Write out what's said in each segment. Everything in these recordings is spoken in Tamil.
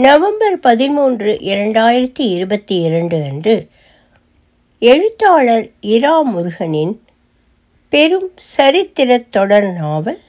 நவம்பர் பதிமூன்று இரண்டாயிரத்தி இருபத்தி இரண்டு அன்று எழுத்தாளர் இரா முருகனின் பெரும் சரித்திர தொடர் நாவல்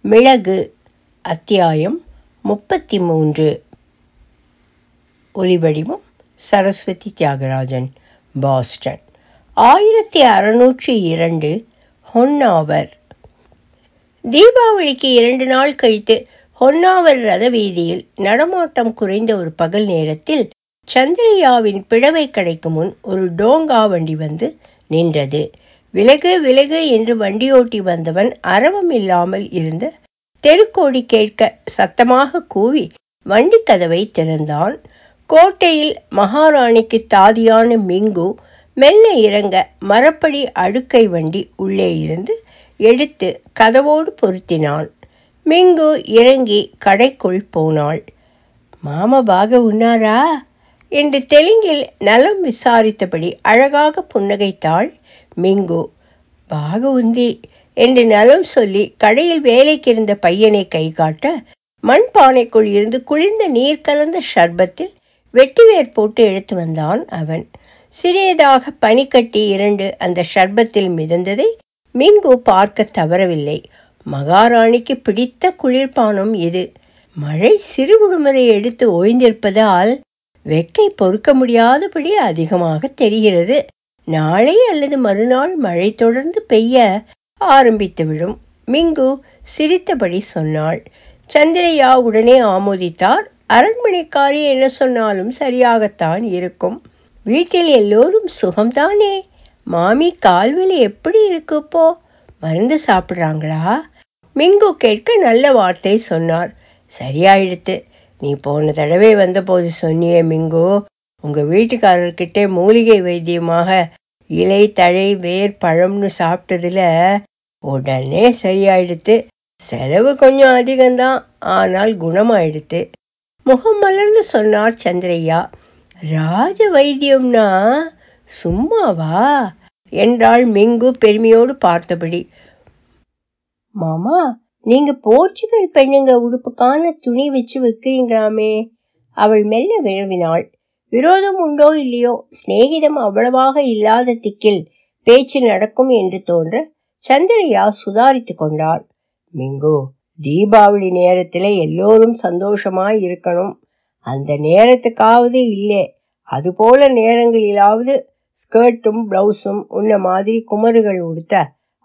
மிளகு அத்தியாயம் முப்பத்தி மூன்று ஒலிவடிவம் சரஸ்வதி தியாகராஜன் பாஸ்டன். ஆயிரத்தி அறுநூற்றி இரண்டு ஹொன்னாவர். தீபாவளிக்கு இரண்டு நாள் கழித்து ஹொன்னாவர் ரத வீதியில் நடமாட்டம் குறைந்த ஒரு பகல் நேரத்தில் சந்திரியாவின் பிழவை கடைக்கு முன் ஒரு டோங்கா வண்டி வந்து நின்றது. விலகு விலகு என்று வண்டியோட்டி வந்தவன் அரவம் இல்லாமல் இருந்த தெருக்கோடி கேட்க சத்தமாக கூவி வண்டி கதவை திறந்தான். கோட்டையில் மகாராணிக்கு தாதியான மிங்கு மெல்ல இறங்க மரப்படி அடுக்கை வண்டி உள்ளே இருந்து எடுத்து கதவோடு பொருத்தினான். மிங்கு இறங்கி கடைக்குள் போனாள். மாமா பாக உண்ணாரா? என்று தெலுங்கில் நலம் விசாரித்தபடி அழகாக புன்னகைத்தாள் மிங்கு. பாக உந்தி என்று நலம் சொல்லி கடையில் வேலைக்கு இருந்த பையனை கை காட்ட மண் பானைக்குள் இருந்து குளிர்ந்த நீர் கலந்த ஷர்பத்தில் வெட்டிவேர் போட்டு எடுத்து வந்தான் அவன். சிறியதாக பனிக்கட்டி இரண்டு அந்த ஷர்பத்தில் மிதந்ததை மிங்கு பார்க்க தவறவில்லை. மகாராணிக்கு பிடித்த குளிர்பானம் இது மழை சிறு சிறுகுடுமரை எடுத்து ஓய்ந்திருப்பதால் வெக்கை பொறுக்க முடியாதபடி அதிகமாக தெரிகிறது. நாளை அல்லது மறுநாள் மழை தொடர்ந்து பெய்ய ஆரம்பித்துவிடும். மிங்கு சிரித்தபடி சொன்னாள். சந்திரையா உடனே ஆமோதித்தார். அரண்மனைக்காரி என்ன சொன்னாலும் சரியாகத்தான் இருக்கும். வீட்டில் எல்லோரும் சுகம்தானே? மாமி கால்வலி எப்படி இருக்குப்போ மருந்து சாப்பிட்றாங்களா? மிங்கு கேட்க நல்ல வார்த்தை சொன்னார். சரியாயிடுத்து. நீ போன தடவை வந்தபோது சொன்னியே மிங்கு உங்கள் வீட்டுக்காரர்கிட்ட மூலிகை வைத்தியமாக இலை தழை வேர் பழம்னு சாப்பிட்டதுல உடனே சரியாயிடுத்து. செலவு கொஞ்சம் அதிகம்தான் ஆனால் குணமாயிடுத்து. முகம் மலர்ந்து சொன்னார் சந்திரையா. ராஜ வைத்தியம்னா சும்மாவா? என்றாள் மிங்கு பெருமையோடு பார்த்தபடி. மாமா நீங்க போர்ச்சுகல் பெண்ணுங்க உடுப்புக்கான துணி வச்சு விற்கிறீங்களாமே. அவள் மெல்ல விழவினாள் விரோதம் உண்டோ இல்லையோ சிநேகிதம் அவ்வளவாக இல்லாத திக்கில் பேச்சு நடக்கும் என்று தோன்ற சந்திரையா சுதாரித்து கொண்டார் மிங்கு தீபாவளி நேரத்தில் எல்லோரும் சந்தோஷமாய் இருக்கணும். அந்த நேரத்துக்காவது இல்லை. அதுபோல நேரங்களிலாவது ஸ்கர்ட்டும் ப்ளவுஸும் உன்ன மாதிரி குமருகள் உடுத்த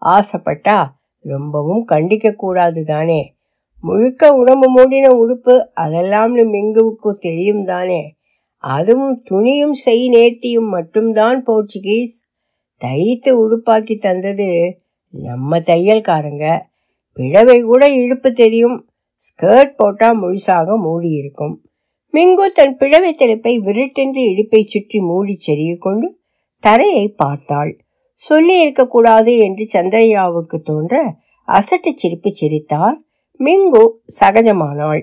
ஆசைப்பட்டா ரொம்பவும் கண்டிக்க கூடாது தானே. முழுக்க உடம்பு மூடின உடுப்பு அதெல்லாம்னு மிங்குவுக்கு தெரியும் தானே. அதுவும் துணியும் செய் நேர்த்தியும் மட்டும்தான் போர்ச்சுகீஸ் தைத்து உடுப்பாக்கி தந்தது நம்ம தையல்காரங்க. பிழவை கூட இழுப்பு தெரியும். ஸ்கர்ட் போட்டால் முழுசாக மூடி இருக்கும் மிங்கு தன் பிழவை தலைப்பை விருட்டென்று இடுப்பை சுற்றி மூடி செறிய கொண்டு தரையை பார்த்தாள். சொல்லி இருக்கக்கூடாது என்று சந்திரையாவுக்கு தோன்ற அசட்டு சிரிப்பு சிரித்தார். மிங்கு சகஜமானாள்.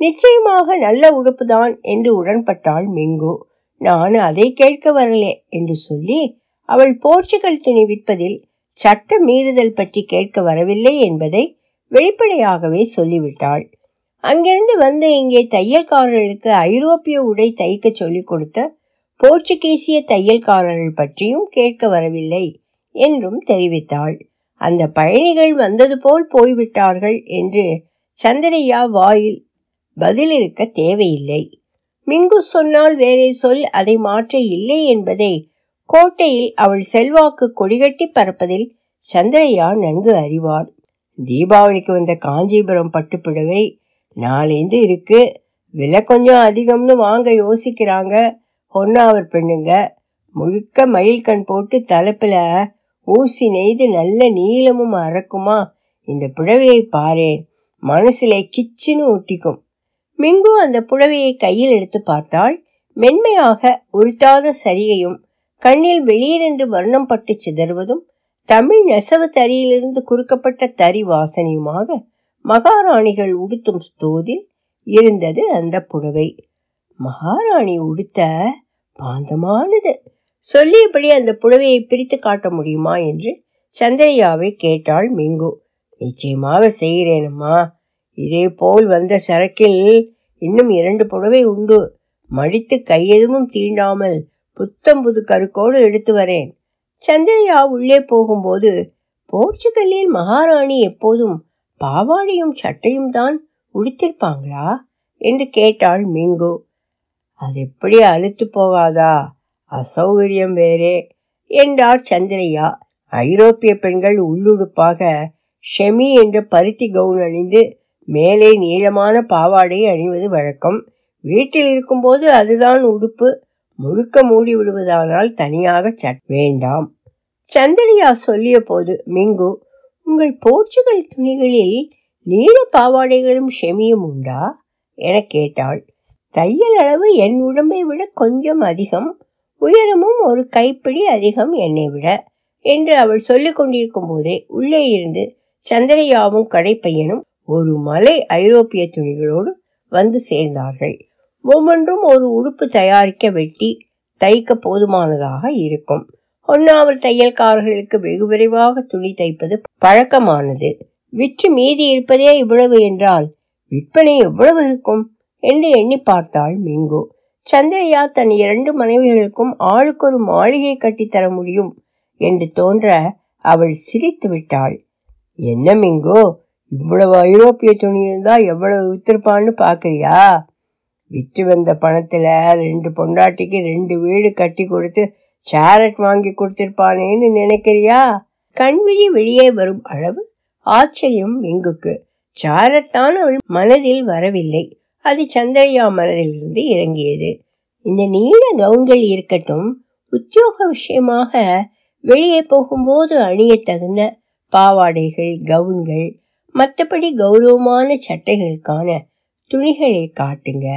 நிச்சயமாக நல்ல உடுப்புதான் என்று உடன்பட்டாள் மிங்கு. நான் அதை கேட்க வரலே என்று சொல்லி அவள் போர்ச்சுகல் துணி விற்பதில் சட்ட மீறுதல் பற்றி கேட்க வரவில்லை என்பதை வெளிப்படையாகவே சொல்லிவிட்டாள். அங்கிருந்து வந்து இங்கே தையல்காரர்களுக்கு ஐரோப்பிய உடை தைக்க சொல்லிக் கொடுத்த போர்ச்சுகீசிய தையல்காரர்கள் பற்றியும் கேட்க வரவில்லை என்றும் தெரிவித்தாள். அந்த பயணிகள் வந்தது போல் போய்விட்டார்கள் என்று சந்திரையா வாயில் பதில் இருக்க தேவையில்லை. மிங்கு சொன்னால் வேறே சொல் அதை மாற்ற இல்லை என்பதை கோட்டையில் அவள் செல்வாக்கு கொடிகட்டி பறப்பதில் சந்திரையா நன்கு அறிவார் தீபாவளிக்கு வந்த காஞ்சிபுரம் பட்டுப்புடவை நாலேந்து இருக்கு விலை கொஞ்சம் அதிகம்னு வாங்க யோசிக்கிறாங்க. பொன்னாவர் பெண்ணுங்க. முழுக்க மயில் கண் போட்டு தலைப்பில் ஊசி நெய்து நல்ல நீளமும் அறக்குமா? இந்த புடவையை பாரேன். மனசுல கிச்சுன்னு ஒட்டிக்கும் மிங்கு அந்த புடவையை கையில் எடுத்து பார்த்தாள். மென்மையாக உருத்தாத சரிகையும் கண்ணில் வெளியிரென்று வர்ணம் பட்டு சிதறுவதும் தமிழ் நெசவு தறியிலிருந்து குறுக்கப்பட்ட தறி வாசனையுமாக மகாராணிகள் உடுத்தும் ஸ்தோதில் இருந்தது அந்த புடவை. மகாராணி உடுத்த பாந்தமானது சொல்லியபடி அந்த புடவையை பிரித்து காட்ட முடியுமா என்று சந்திரையாவை கேட்டாள் மிங்கு. நிச்சயமாக செய்கிறேனம்மா. இதே போல் வந்த சரக்கில் இன்னும் இரண்டு புடவை உண்டு. மடித்து கையெதுவும் தீண்டாமல் புத்தம் புது கருக்கோடு எடுத்து வரேன். சந்திரையா உள்ளே போகும்போது போர்ச்சுகல்லில் மகாராணி எப்போதும் பாவாடையும் சட்டையும் தான் உடுத்திருப்பாங்களா? என்று கேட்டாள் மிங்கு. அது எப்படி அழுத்து போகாதா? அசௌகரியம் வேறே என்றார் சந்திரையா ஐரோப்பிய பெண்கள் உள்ளுடுப்பாக ஷெமி என்ற பருத்தி கவுன் அணிந்து மேலே நீளமான பாவாடை அணிவது வழக்கம். வீட்டில் இருக்கும்போது அதுதான் உடுப்பு. முழுக்க மூடி விடுவதானால் தனியாக சட் வேண்டாம். சந்திரியா சொல்லிய போது மிங்கு உங்கள் போர்ச்சுகல் துணிகளில் நீல பாவாடைகளும் ஷெமியும் உண்டா? என கேட்டாள். தையல் அளவு என் உடம்பை விட கொஞ்சம் அதிகம் உயரமும் ஒரு கைப்பிடி அதிகம் என்னை விட என்று அவள் சொல்லிக் கொண்டிருக்கும் போதே உள்ளே இருந்து சந்திரையாவும் கடைப்பையனும் ஒரு மலை ஐரோப்பிய துணிகளோடு வந்து சேர்ந்தார்கள். ஒவ்வொன்றும் ஒரு உடுப்பு தயாரிக்க வெட்டி தைக்க போதுமானதாக இருக்கும். ஒன்னாவர் தையல்காரர்களுக்கு வெகு விரைவாக துணி தைப்பது பழக்கமானது. விற்று மீதி இருப்பதே இவ்வளவு என்றால் விற்பனை எவ்வளவு இருக்கும்? என்று எண்ணி பார்த்தாள் மிங்கு. சந்திரையா தன் இரண்டு மனைவிகளுக்கும் ஆளுக்கொரு மாளிகை கட்டித்தர முடியும் என்று தோன்ற அவள் சிரித்து விட்டாள். என்ன மிங்கோ? இவ்வளவு ஐரோப்பிய துணி இருந்தா எவ்வளவு வித்திருப்பான்னு பாக்குறியா? விற்று வந்த பணத்துல ரெண்டு பொண்டாட்டிக்கு ரெண்டு வீடு கட்டி கொடுத்து சேரட் வாங்கி கொடுத்திருப்பானேன்னு நினைக்கிறியா? கண்விழி வெளியே வரும் அளவு ஆச்சரியம் மிங்குக்கு. சாரத்தான் அவள் மனதில் வரவில்லை. அது சந்திரையா மனதிலிருந்து இறங்கியது. இந்த நீல கவுன்கள் இருக்கட்டும் உத்தியோக விஷயமாக வெளியே போகும்போது அணிய தகுந்த பாவாடைகள் கவுன்கள் மற்றபடி கௌரவமான சட்டைகளுக்கான துணிகளை காட்டுங்க.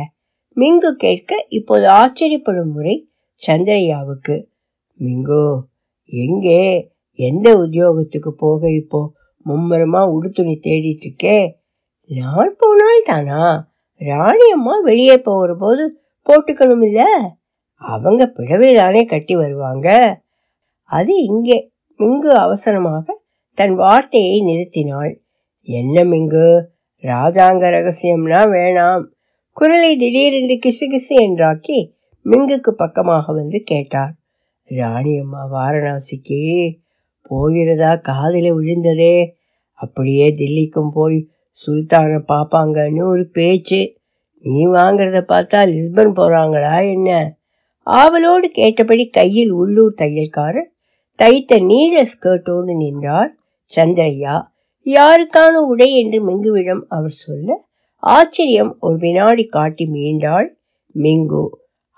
மிங்கு கேட்க இப்போது ஆச்சரியப்படும் முறை சந்திரையாவுக்கு. மிங்கோ எங்கே? எந்த உத்தியோகத்துக்கு போக இப்போ மும்மரமா உடுத்துணி தேடிட்டு இருக்கே? நான் போனால் தானா? ராணி அம்மா வெளியே போகிற போது போட்டுக்கணும் இல்ல? அவங்க பிழவை தானே கட்டி வருவாங்க. அது இங்கே மிங்கு அவசரமாக தன் வார்த்தையை நிறுத்தினாள். என்ன மிங்கு ராஜாங்க ரகசியம்னா வேணாம். குரலை திடீரென்று கிசு கிசு என்றாக்கி மிங்குக்கு பக்கமாக வந்து கேட்டார். ராணியம்மா வாரணாசிக்கு போகிறதா காதில் விழுந்ததே? அப்படியே தில்லிக்கும் போய் சுல்தானை பார்ப்பாங்கன்னு ஒரு பேச்சு. நீ வாங்கிறத பார்த்தா லிஸ்பன் போகிறாங்களா என்ன? ஆவலோடு கேட்டபடி கையில் உள்ளூர் தையல்காரர் தைத்த நீல ஸ்கர்ட்டோடு நின்றார். சந்திரையா யாருக்கான உடை என்று மிங்குவிடம் அவர் சொல்ல ஆச்சரியம் ஒரு வினாடி காட்டி மீண்டாள். மிங்கு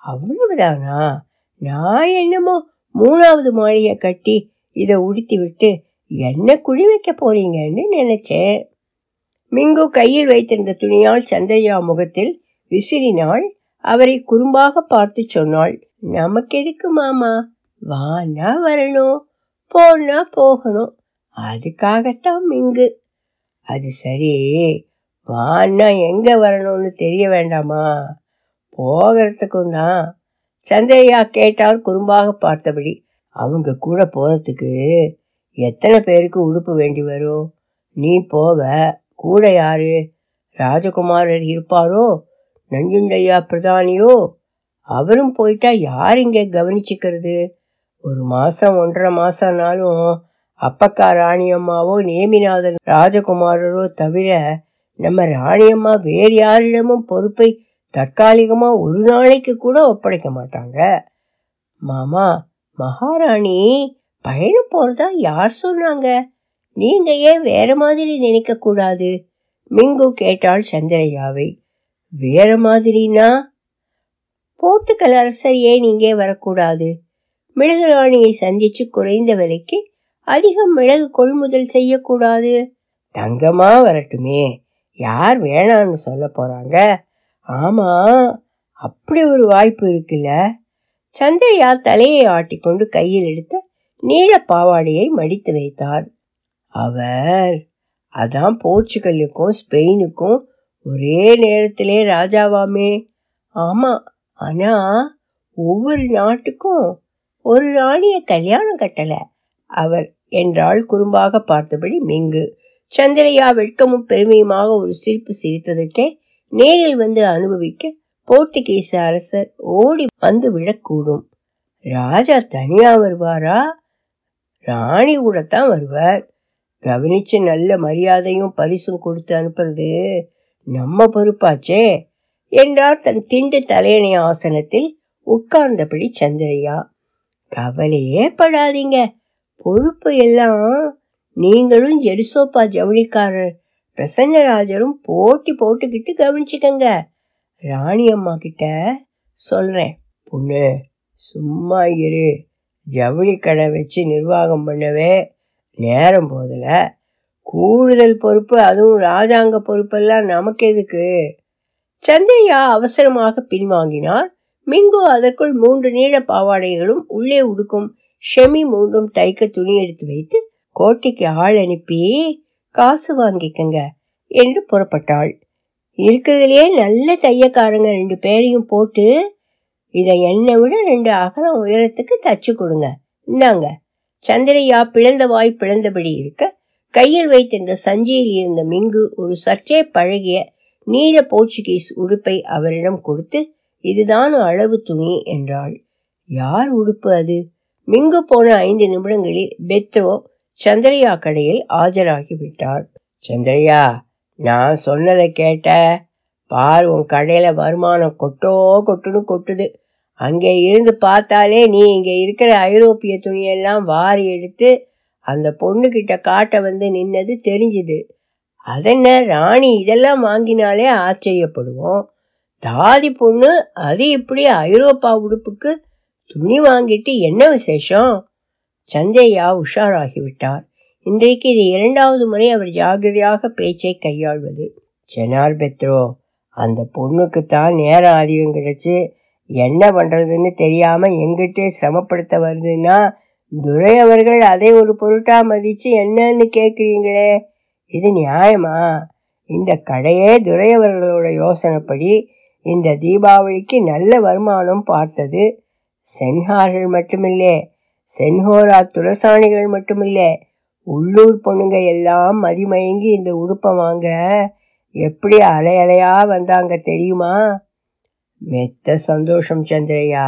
அவ்வளவுதானா? நான் என்னமோ மூணாவது மாளிகை கட்டி இதை உடுத்தி விட்டு என்ன குழி வைக்க போறீங்கன்னு நினைச்சேன். மிங்கு கையில் வைத்திருந்த துணியால் சந்தையா முகத்தில் விசிறினாள். அவரை குறும்பாக பார்த்து சொன்னாள். நமக்கு எதுக்கு மாமா வானா வரணும். போனா போகணும். அதுக்காகத்தான் மிங்கு. அது சரி. வானா எங்க வரணும்னு தெரிய வேண்டாமா? போகிறதுக்கும் தான். சந்திரையா கேட்டால் குறும்பாக பார்த்தபடி. அவங்க கூட போகிறதுக்கு எத்தனை பேருக்கு உடுப்பு வேண்டி வரும்? நீ போவ. கூட யாரு ராஜகுமாரர் இருப்பாரோ? நஞ்சுண்டையா பிரதானியோ? அவரும் போயிட்டா யார் இங்கே கவனிச்சுக்கிறது? ஒரு மாசம் ஒன்றரை மாசம்னாலும் அப்பக்கா ராணியம்மாவோ நேமிநாதன் ராஜகுமாரரோ தவிர நம்ம ராணியம்மா வேறு யாரிடமும் பொறுப்பை தற்காலிகமா ஒரு நாளைக்கு கூட ஒப்படைக்க மாட்டாங்க. மாமா மகாராணி பயணம் போறதா யார் சொன்னாங்க? நீங்க ஏன் வேற மாதிரி நினைக்க கூடாது? மிங்கு கேட்டாள் சந்திரையாவை. வேற மாதிரினா? போர்த்துக்கல் அரசர் ஏன் இங்கே வரக்கூடாது? மிளகு ராணியை சந்திச்சு குறைந்த விலைக்கு அதிகம் மிளகு கொள்முதல் செய்யக்கூடாது? தங்கமா வரட்டுமே. யார் வேணான்னு சொல்ல போறாங்க? ஆமா அப்படி ஒரு வாய்ப்பு இருக்குல்ல. சந்திரையா தலையை ஆட்டிக்கொண்டு கையில் எடுத்த நீள பாவாடையை மடித்து வைத்தார். அவர் அதான் போர்ச்சுகலுக்கும் ஸ்பெயினுக்கும் ஒரே நேரத்திலே ராஜாவாமே. ஆமா ஆனா ஒவ்வொரு நாட்டுக்கும் ஒரு ராணிய கல்யாணம் கட்டல. அவர் என்றால் குறும்பாக பார்த்தபடி மிங்கு. சந்திரையா வெட்கமும் பெருமையுமாக ஒரு சிரிப்பு சிரித்ததற்கே நேரில் வந்து அனுபவிக்க போர்த்துகீச அரசர் ஓடி வந்து விடக்கூடும். ராஜா தனியா வருவாரா? ராணி கூட தான் வருவார். கவனிச்சு நல்ல மரியாதையும் பரிசும் கொடுத்து அனுப்புறது நம்ம பொறுப்பாச்சே என்றார் தன் திண்டு தலையணை ஆசனத்தில் உட்கார்ந்தபடி சந்திரையா கவலையே படாதீங்க. பொறுப்பு எல்லாம் நீங்களும் ஜெருசோப்பா ஜவுளிக்காரர் பிரசன்னராஜரும் போட்டி போட்டுக்கிட்டு கவனிச்சுக்கங்க. ராணி அம்மா கிட்ட சொல்றேன். பொண்ணு சும்மா இரு. ஜவுளி கடை வச்சு நிர்வாகம் பண்ணவே நேரம் போதில் கூடுதல் பொறுப்பு அதுவும் ராஜாங்க பொறுப்பெல்லாம் நமக்கு எதுக்கு? சந்தையா அவசரமாக பின்வாங்கினார். மிங்கு அதற்குள் மூன்று நீள பாவாடைகளும் உள்ளே உடுக்கும் ஷெமி மூன்றும் தைக்க துணி எடுத்து வைத்து கோட்டைக்கு ஆள் அனுப்பி காசு வாங்கிக்கங்க என்று புறப்பட்டாள். இருக்கிறதுலே நல்ல தையக்காரங்க ரெண்டு பேரையும் போட்டு இதை என்னை விட ரெண்டு அகலம் உயரத்துக்கு தச்சு கொடுங்க. இந்தாங்க. சந்திரையா பிளந்த வாய் பிளந்தபடி இருக்க கையில் வைத்திருந்த சஞ்சியில் இருந்த மிங்கு ஒரு சற்றே பழகிய நீல போர்ச்சுகீஸ் உடுப்பை அவரிடம் கொடுத்து இதுதான் அளவு துணி என்றாள். யார் உடுப்பு அது? மிங்கு போன ஐந்து நிமிடங்களில் பெத்ரோ சந்திரையா கடையில் ஆஜராகி விட்டார். சந்திரையா நான் சொன்னதை கேட்ட பார் உன் கடையில வருமானம் கொட்டோ கொட்டுன்னு கொட்டுது. அங்கே இருந்து பார்த்தாலே நீ இங்கே இருக்கிற ஐரோப்பிய துணியெல்லாம் வாரி எடுத்து அந்த பொண்ணுக்கிட்ட காட்ட வந்து நின்னது தெரிஞ்சுது. அதென்ன ராணி இதெல்லாம் வாங்கினாலே ஆச்சரியப்படுவோம். தாதி பொண்ணு அது இப்படி ஐரோப்பா உடுப்புக்கு துணி வாங்கிட்டு என்ன விசேஷம்? சந்தையா உஷாராகிவிட்டார். இன்றைக்கு இது இரண்டாவது முறை அவர் ஜாகிரதையாக பேச்சை கையாள்வது. செனார் பெத்ரோ அந்த பொண்ணுக்கு தான் நேரம் அதிகம் கிடைச்சு என்ன பண்ணுறதுன்னு தெரியாமல் எங்கிட்டே சிரமப்படுத்த வருதுன்னா துரை அவர்கள் அதை ஒரு பொருட்டாக மதித்து என்னன்னு கேட்குறீங்களே? இது நியாயமா? இந்த கடையே துரை அவர்களோட யோசனைப்படி இந்த தீபாவளிக்கு நல்ல வருமானம் பார்த்தது சென்ஹார்கள் மட்டுமில்லே சென்ஹோரா துரசாணிகள் மட்டுமில்லை. உள்ளூர் பொண்ணுங்க எல்லாம் மதிமயங்கி இந்த உடுப்பை வாங்க எப்படி அலையலையாக வந்தாங்க தெரியுமா? மெத்த சந்தோஷம் சந்திரையா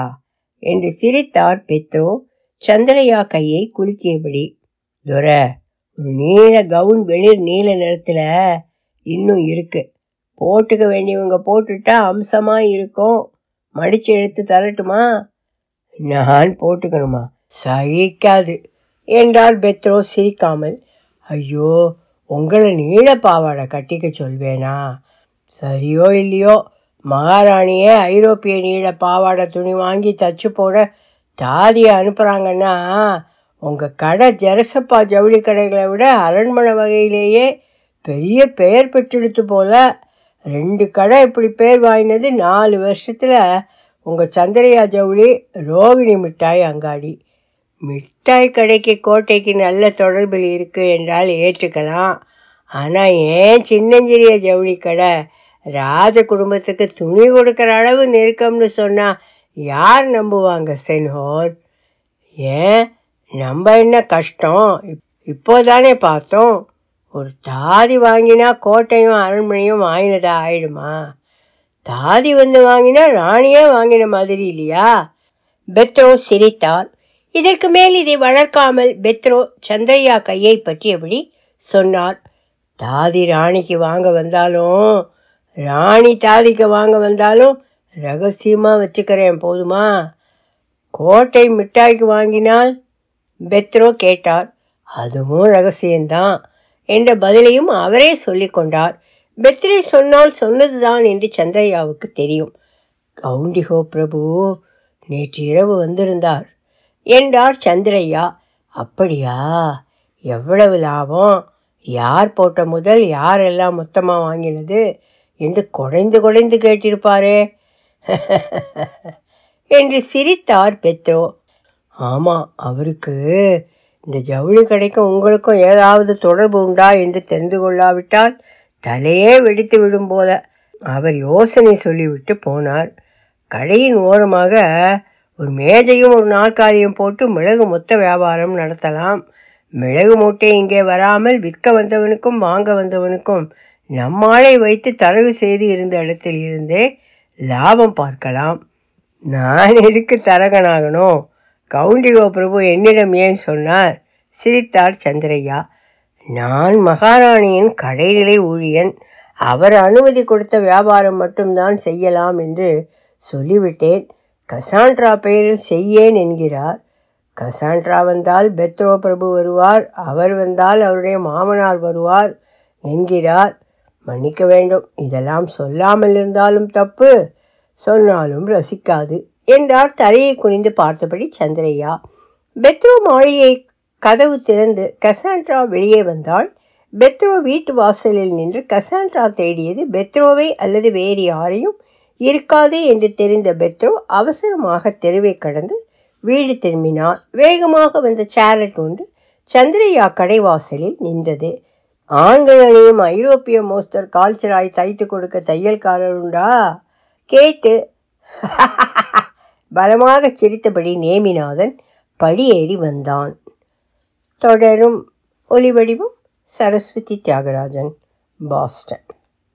என்று சிரித்தார் பெத்ரோ. சந்திரையா கையை குலுக்கியபடி துரை ஒரு நீல கவுன் வெளிர் நீல நிறத்துல இன்னும் இருக்கு. போட்டுக்க வேண்டியவங்க போட்டுட்டா அம்சமா இருக்கும். மடிச்சு எடுத்து தரட்டுமா? நான் போட்டுக்கணுமா? சகிக்காது என்றால் பெத்ரோ சிரிக்காமல். ஐயோ உங்களை நீள பாவாடை கட்டிக்க சொல்வேனா? சரியோ இல்லையோ? மகாராணியே ஐரோப்பிய நீல பாவாடை துணி வாங்கி தச்சு போட தாதியை அனுப்புகிறாங்கன்னா உங்கள் கடை ஜெரசப்பா ஜவுளி கடைகளை விட அரண்மனை வகையிலேயே பெரிய பெயர் பெற்றெடுத்து போல. ரெண்டு கடை இப்படி பேர் வாங்கினது நாலு வருஷத்தில். உங்கள் சந்திரையா ஜவுளி ரோகிணி மிட்டாய் அங்காடி. மிட்டாய் கடைக்கு கோட்டைக்கு நல்ல தொடர்பில் இருக்குது என்றால் ஏற்றுக்கலாம். ஆனால் ஏன் சின்னஞ்சிறிய ஜவுளி கடை? ராஜ குடும்பத்துக்கு துணி கொடுக்குற அளவு நெருக்கம்னு சொன்னால் யார் நம்புவாங்க சென்ஹோர்? ஏன்? நம்ம என்ன கஷ்டம்? இப்போதானே பார்த்தோம். ஒரு தாதி வாங்கினா கோட்டையும் அரண்மனையும் வாங்கினதா ஆயிடுமா? தாதி வந்து வாங்கினா ராணியே வாங்கின மாதிரி இல்லையா? பெத்ரோ சிரித்தார் இதற்கு மேல் இதை வளர்க்காமல் பெத்ரோ சந்திரையா கையை பற்றியபடி சொன்னார் தாதி ராணிக்கு வாங்க வந்தாலும் ராணி தாதிக்கு வாங்க வந்தாலும் ரகசியமாக வச்சுக்கிறேன் போதுமா? கோட்டை மிட்டாய்க்கு வாங்கினால் பெத்ரோ கேட்டார். அதுவும் ரகசியம்தான் என்ற பதிலையும் அவரே சொல்லிக்கொண்டார். பெத்ரே சொன்னால் சொன்னதுதான் என்று சந்திரையாவுக்கு தெரியும். கவுண்டிகோ பிரபு நேற்று இரவு வந்திருந்தார் என்றார் சந்திரையா அப்படியா? எவ்வளவு லாபம்? யார் போட்ட முதல்? யாரெல்லாம் மொத்தமாக வாங்கினது? என்று குழைந்து குழைந்து கேட்டிருப்பாரே. என்று சிரித்தார் பெத்ரோ. ஆமாம் அவருக்கு இந்த ஜவுளி கடைக்கும் உங்களுக்கும் ஏதாவது தொடர்பு உண்டா என்று தெரிந்து கொள்ளாவிட்டால் தலையே வெடித்து விடும் போல. அவர் யோசனை சொல்லிவிட்டு போனார். கடையின் ஓரமாக ஒரு மேஜையும் ஒரு நாற்காலியும் போட்டு மிளகு மொத்த வியாபாரம் நடத்தலாம். மிளகு மூட்டை இங்கே வராமல் விற்க வந்தவனுக்கும் வாங்க வந்தவனுக்கும் நம்மாளை வைத்து தரவு செய்து இருந்த இடத்தில் இருந்தே லாபம் பார்க்கலாம். நான் எதுக்கு தரகனாகணும்? கவுண்டிகோ பிரபு என்னிடம் ஏன் சொன்னார்? சிரித்தார் சந்திரையா. நான் மகாராணியின் கடைநிலை ஊழியன். அவர் அனுமதி கொடுத்த வியாபாரம் மட்டும்தான் செய்யலாம் என்று சொல்லிவிட்டேன். கசாண்ட்ரா பெயரில் செய்யேன் என்கிறார். கசாண்ட்ரா வந்தால் பெத்ரோ பிரபு வருவார். அவர் வந்தால் அவருடைய மாமனார் வருவார் என்கிறார். மன்னிக்க வேண்டும். இதெல்லாம் சொல்லாமல் இருந்தாலும் தப்பு. சொன்னாலும் ரசிக்காது என்றார். தலையை குனிந்து பார்த்தபடி சந்திரையா பெத்ரோ மாளிகை கதவு திறந்து கசாண்ட்ரா வெளியே வந்தால் பெத்ரோ வீட்டு வாசலில் நின்று கசாண்ட்ரா தேடியது பெத்ரோவை அல்லது வேறு யாரையும் இருக்காது என்று தெரிந்த பெத்ரோ அவசரமாக தெருவை கடந்து வீடு திரும்பினார். வேகமாக வந்த சேரட் ஒன்று சந்திரையா கடைவாசலில் நின்றது. ஆண்களையும் ஐரோப்பிய மோஸ்தர் கால்ச்சராய் தைத்து கொடுக்க தையல்காரர் உண்டா கேட்டு. பலமாக சிரித்தபடி நேமிநாதன் படியேறி வந்தான். தொடரும் ஒலிவடிவும் சரஸ்வதி தியாகராஜன் பாஸ்டன்.